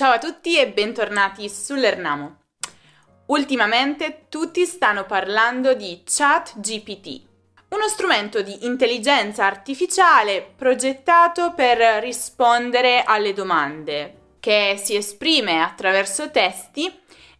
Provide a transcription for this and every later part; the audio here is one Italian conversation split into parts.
Ciao a tutti e bentornati sull'Ernamo. Ultimamente tutti stanno parlando di ChatGPT, uno strumento di intelligenza artificiale progettato per rispondere alle domande, che si esprime attraverso testi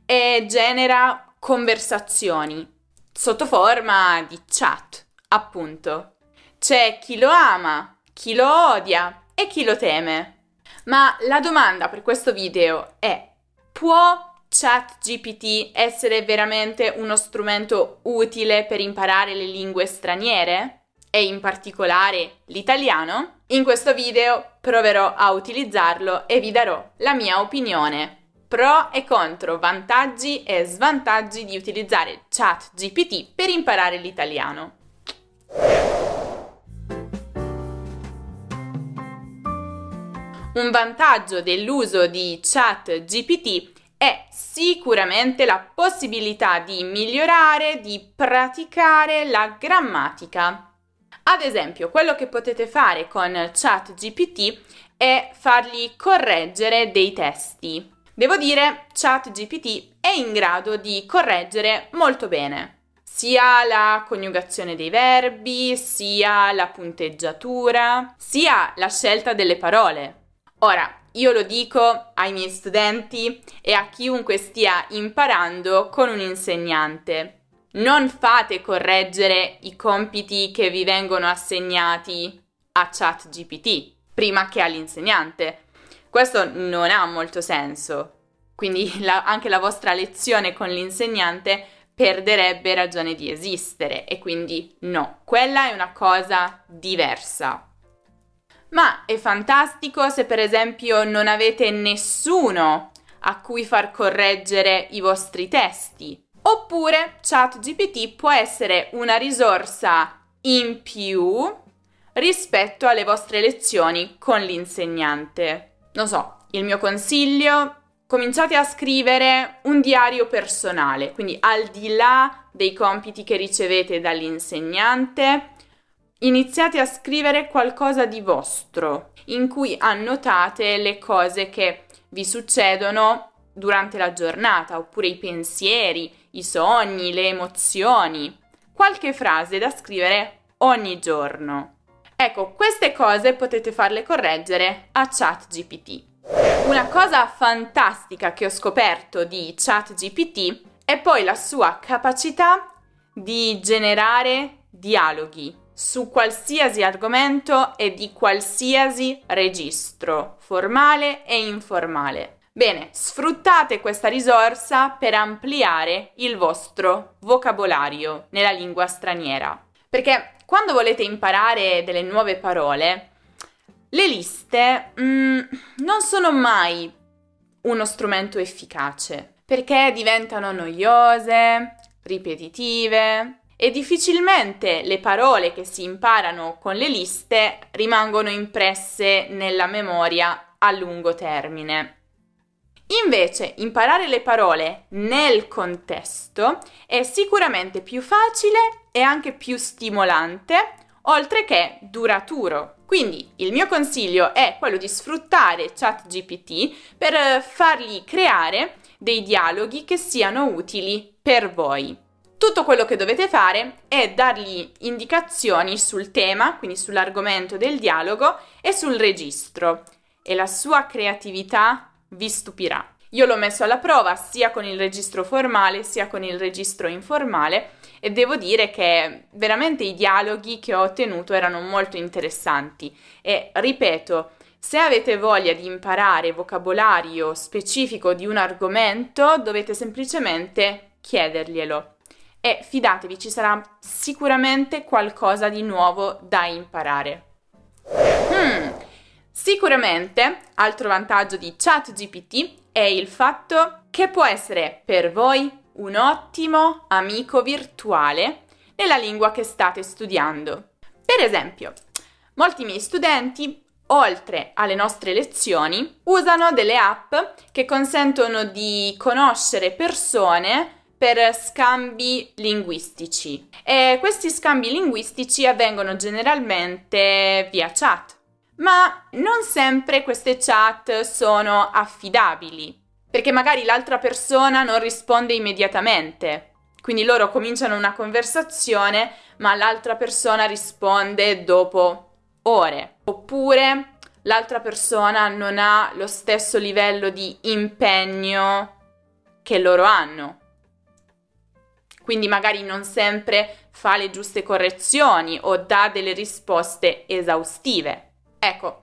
e genera conversazioni sotto forma di chat, appunto. C'è chi lo ama, chi lo odia e chi lo teme. Ma la domanda per questo video è: può ChatGPT essere veramente uno strumento utile per imparare le lingue straniere? E in particolare l'italiano? In questo video proverò a utilizzarlo e vi darò la mia opinione. Pro e contro, vantaggi e svantaggi di utilizzare ChatGPT per imparare l'italiano. Un vantaggio dell'uso di ChatGPT è sicuramente la possibilità di migliorare, di praticare la grammatica. Ad esempio, quello che potete fare con ChatGPT è fargli correggere dei testi. Devo dire, ChatGPT è in grado di correggere molto bene sia la coniugazione dei verbi, sia la punteggiatura, sia la scelta delle parole. Ora, io lo dico ai miei studenti e a chiunque stia imparando con un insegnante. Non fate correggere i compiti che vi vengono assegnati a ChatGPT prima che all'insegnante. Questo non ha molto senso. Quindi la, anche la vostra lezione con l'insegnante perderebbe ragione di esistere e quindi no, quella è una cosa diversa. Ma è fantastico se per esempio non avete nessuno a cui far correggere i vostri testi. Oppure ChatGPT può essere una risorsa in più rispetto alle vostre lezioni con l'insegnante. Non so, il mio consiglio, cominciate a scrivere un diario personale, quindi al di là dei compiti che ricevete dall'insegnante, iniziate a scrivere qualcosa di vostro, in cui annotate le cose che vi succedono durante la giornata, oppure i pensieri, i sogni, le emozioni, qualche frase da scrivere ogni giorno. Ecco, queste cose potete farle correggere a ChatGPT. Una cosa fantastica che ho scoperto di ChatGPT è poi la sua capacità di generare dialoghi su qualsiasi argomento e di qualsiasi registro, formale e informale. Bene, sfruttate questa risorsa per ampliare il vostro vocabolario nella lingua straniera. Perché quando volete imparare delle nuove parole, le liste mm, non sono mai uno strumento efficace perché diventano noiose, ripetitive, e difficilmente le parole che si imparano con le liste rimangono impresse nella memoria a lungo termine. Invece, imparare le parole nel contesto è sicuramente più facile e anche più stimolante, oltre che duraturo. Quindi il mio consiglio è quello di sfruttare ChatGPT per fargli creare dei dialoghi che siano utili per voi. Tutto quello che dovete fare è dargli indicazioni sul tema, quindi sull'argomento del dialogo e sul registro. E la sua creatività vi stupirà. Io l'ho messo alla prova sia con il registro formale sia con il registro informale e devo dire che veramente i dialoghi che ho ottenuto erano molto interessanti. E ripeto, se avete voglia di imparare vocabolario specifico di un argomento dovete semplicemente chiederglielo e fidatevi, ci sarà sicuramente qualcosa di nuovo da imparare. Hmm. Sicuramente, altro vantaggio di ChatGPT è il fatto che può essere per voi un ottimo amico virtuale nella lingua che state studiando. Per esempio, molti miei studenti, oltre alle nostre lezioni, usano delle app che consentono di conoscere persone per scambi linguistici e questi scambi linguistici avvengono generalmente via chat. ma non sempre queste chat sono affidabili, perché magari l'altra persona non risponde immediatamente. Quindi loro cominciano una conversazione, ma l'altra persona risponde dopo ore. Oppure l'altra persona non ha lo stesso livello di impegno che loro hanno. Quindi magari non sempre fa le giuste correzioni o dà delle risposte esaustive. Ecco,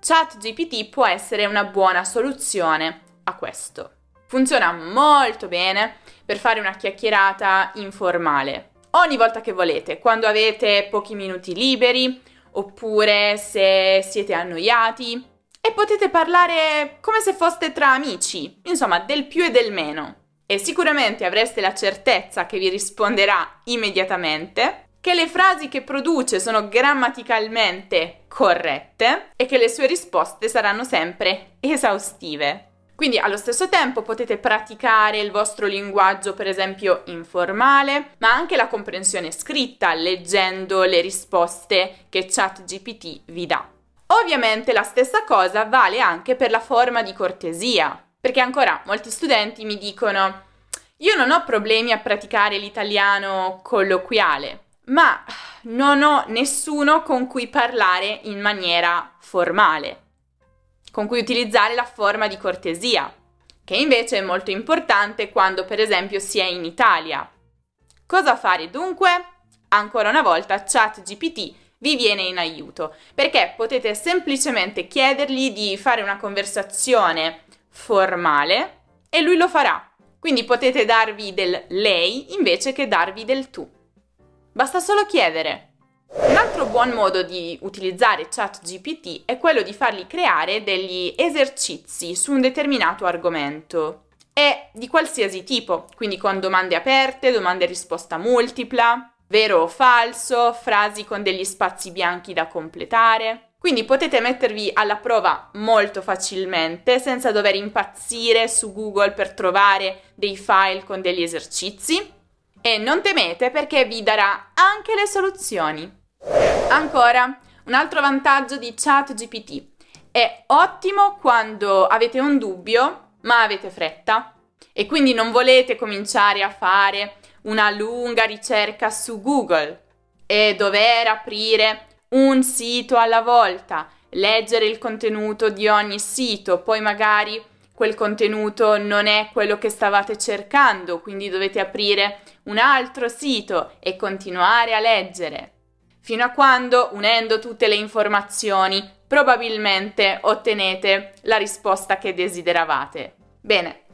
ChatGPT può essere una buona soluzione a questo. Funziona molto bene per fare una chiacchierata informale. Ogni volta che volete, quando avete pochi minuti liberi oppure se siete annoiati e potete parlare come se foste tra amici, insomma del più e del meno. E sicuramente avreste la certezza che vi risponderà immediatamente, che le frasi che produce sono grammaticalmente corrette e che le sue risposte saranno sempre esaustive. Quindi allo stesso tempo potete praticare il vostro linguaggio, per esempio informale, ma anche la comprensione scritta leggendo le risposte che ChatGPT vi dà. Ovviamente la stessa cosa vale anche per la forma di cortesia, perché ancora molti studenti mi dicono io non ho problemi a praticare l'italiano colloquiale, ma non ho nessuno con cui parlare in maniera formale con cui utilizzare la forma di cortesia, che invece è molto importante quando per esempio si è in Italia. Cosa fare dunque? Ancora una volta ChatGPT vi viene in aiuto, perché potete semplicemente chiedergli di fare una conversazione formale e lui lo farà. Quindi potete darvi del lei invece che darvi del tu. Basta solo chiedere. Un altro buon modo di utilizzare ChatGPT è quello di fargli creare degli esercizi su un determinato argomento e di qualsiasi tipo, quindi con domande aperte, domande a risposta multipla, vero o falso, frasi con degli spazi bianchi da completare. Quindi potete mettervi alla prova molto facilmente senza dover impazzire su Google per trovare dei file con degli esercizi e non temete perché vi darà anche le soluzioni. Ancora, un altro vantaggio di ChatGPT. È ottimo quando avete un dubbio, ma avete fretta e quindi non volete cominciare a fare una lunga ricerca su Google e dover aprire un sito alla volta, leggere il contenuto di ogni sito, poi magari quel contenuto non è quello che stavate cercando, quindi dovete aprire un altro sito e continuare a leggere fino a quando, unendo tutte le informazioni, probabilmente ottenete la risposta che desideravate. Bene,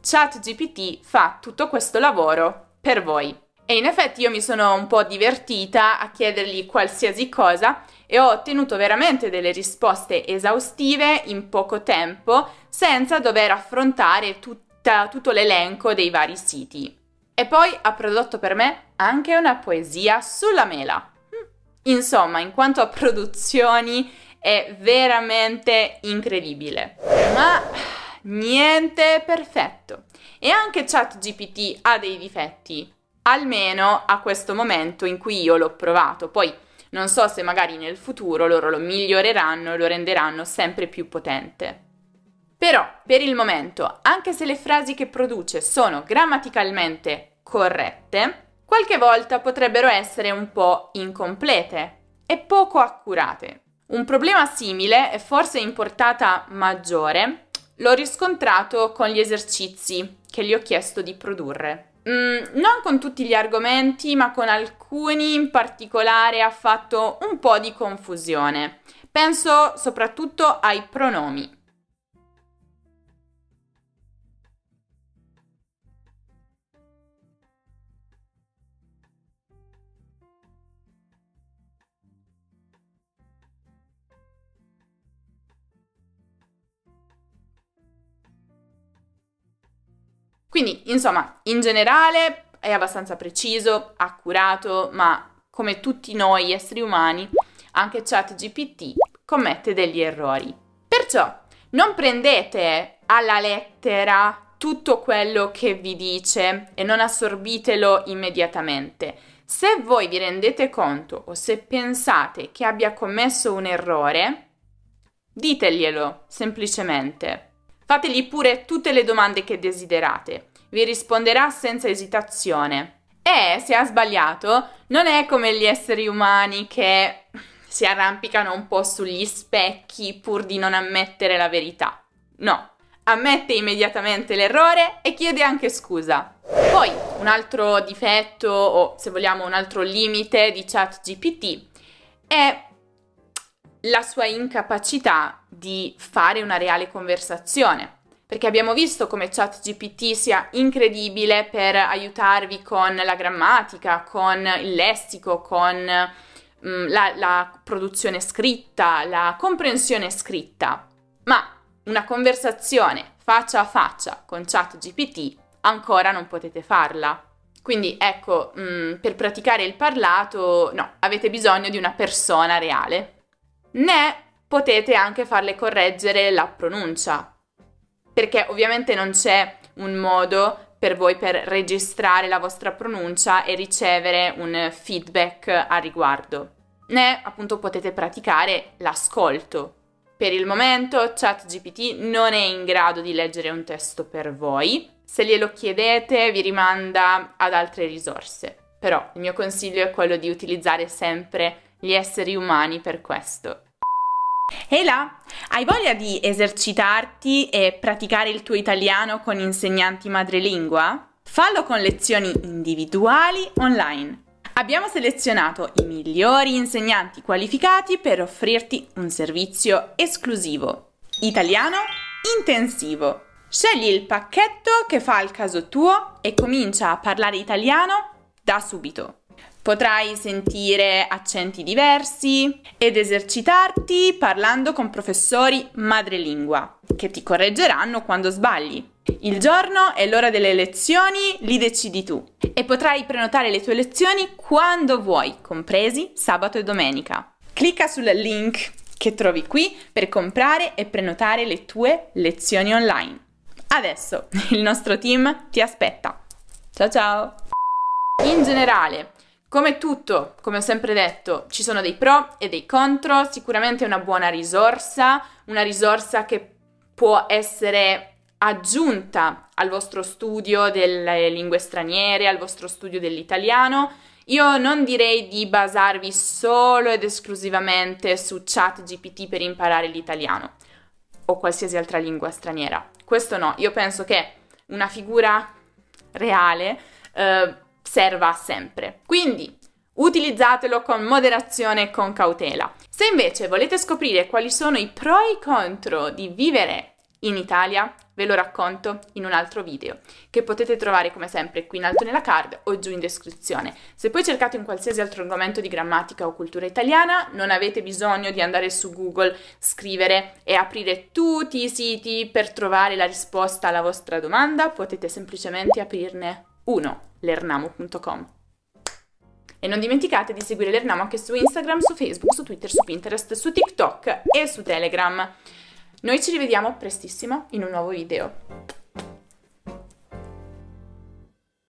ChatGPT fa tutto questo lavoro per voi. E in effetti io mi sono un po' divertita a chiedergli qualsiasi cosa e ho ottenuto veramente delle risposte esaustive in poco tempo senza dover affrontare tutta, tutto l'elenco dei vari siti. E poi ha prodotto per me anche una poesia sulla mela. Insomma, in quanto a produzioni è veramente incredibile. Ma niente perfetto. E anche ChatGPT ha dei difetti, almeno a questo momento in cui io l'ho provato. Poi non so se magari nel futuro loro lo miglioreranno e lo renderanno sempre più potente. Però, per il momento, anche se le frasi che produce sono grammaticalmente corrette, qualche volta potrebbero essere un po' incomplete e poco accurate. Un problema simile, e forse in portata maggiore, l'ho riscontrato con gli esercizi che gli ho chiesto di produrre. Mm, non con tutti gli argomenti, ma con alcuni in particolare ha fatto un po' di confusione. Penso soprattutto ai pronomi. Quindi, insomma, in generale è abbastanza preciso, accurato, ma come tutti noi esseri umani, anche ChatGPT commette degli errori. Perciò non prendete alla lettera tutto quello che vi dice e non assorbitelo immediatamente. Se voi vi rendete conto o se pensate che abbia commesso un errore, Diteglielo, semplicemente. Fategli pure tutte le domande che desiderate. Vi risponderà senza esitazione. E se ha sbagliato, non è come gli esseri umani che si arrampicano un po' sugli specchi pur di non ammettere la verità. No, ammette immediatamente l'errore e chiede anche scusa. Poi, un altro difetto o se vogliamo un altro limite di ChatGPT è la sua incapacità di fare una reale conversazione. Perché abbiamo visto come ChatGPT sia incredibile per aiutarvi con la grammatica, con il lessico, con mm, la, la produzione scritta, la comprensione scritta. Ma una conversazione faccia a faccia con ChatGPT ancora non potete farla. Quindi ecco, mh, mm, per praticare il parlato, no, avete bisogno di una persona reale. Né potete anche farle correggere la pronuncia, perché ovviamente non c'è un modo per voi per registrare la vostra pronuncia e ricevere un feedback a riguardo. Né appunto potete praticare l'ascolto. Per il momento ChatGPT non è in grado di leggere un testo per voi. Se glielo chiedete vi rimanda ad altre risorse. Però il mio consiglio è quello di utilizzare sempre gli esseri umani per questo. Ehi là, hai voglia di esercitarti e praticare il tuo italiano con insegnanti madrelingua? Fallo con lezioni individuali online. Abbiamo selezionato i migliori insegnanti qualificati per offrirti un servizio esclusivo. Italiano intensivo. Scegli il pacchetto che fa il caso tuo e comincia a parlare italiano da subito. Potrai sentire accenti diversi ed esercitarti parlando con professori madrelingua che ti correggeranno quando sbagli. Il giorno e l'ora delle lezioni li decidi tu e potrai prenotare le tue lezioni quando vuoi, compresi sabato e domenica. Clicca sul link che trovi qui per comprare e prenotare le tue lezioni online. Adesso il nostro team ti aspetta. Ciao ciao! In generale, come tutto, come ho sempre detto, ci sono dei pro e dei contro, sicuramente è una buona risorsa, una risorsa che può essere aggiunta al vostro studio delle lingue straniere, al vostro studio dell'italiano. Io non direi di basarvi solo ed esclusivamente su chat GPT per imparare l'italiano o qualsiasi altra lingua straniera. Questo no, io penso che una figura reale eh, serva sempre. Quindi utilizzatelo con moderazione e con cautela. Se invece volete scoprire quali sono i pro e i contro di vivere in Italia, ve lo racconto in un altro video che potete trovare come sempre qui in alto nella card o giù in descrizione. Se poi cercate un qualsiasi altro argomento di grammatica o cultura italiana, non avete bisogno di andare su Google, scrivere e aprire tutti i siti per trovare la risposta alla vostra domanda, potete semplicemente aprirne uno lernamo.com. E non dimenticate di seguire l'Ernamo anche su Instagram, su Facebook, su Twitter, su Pinterest, su TikTok e su Telegram. Noi ci rivediamo prestissimo in un nuovo video.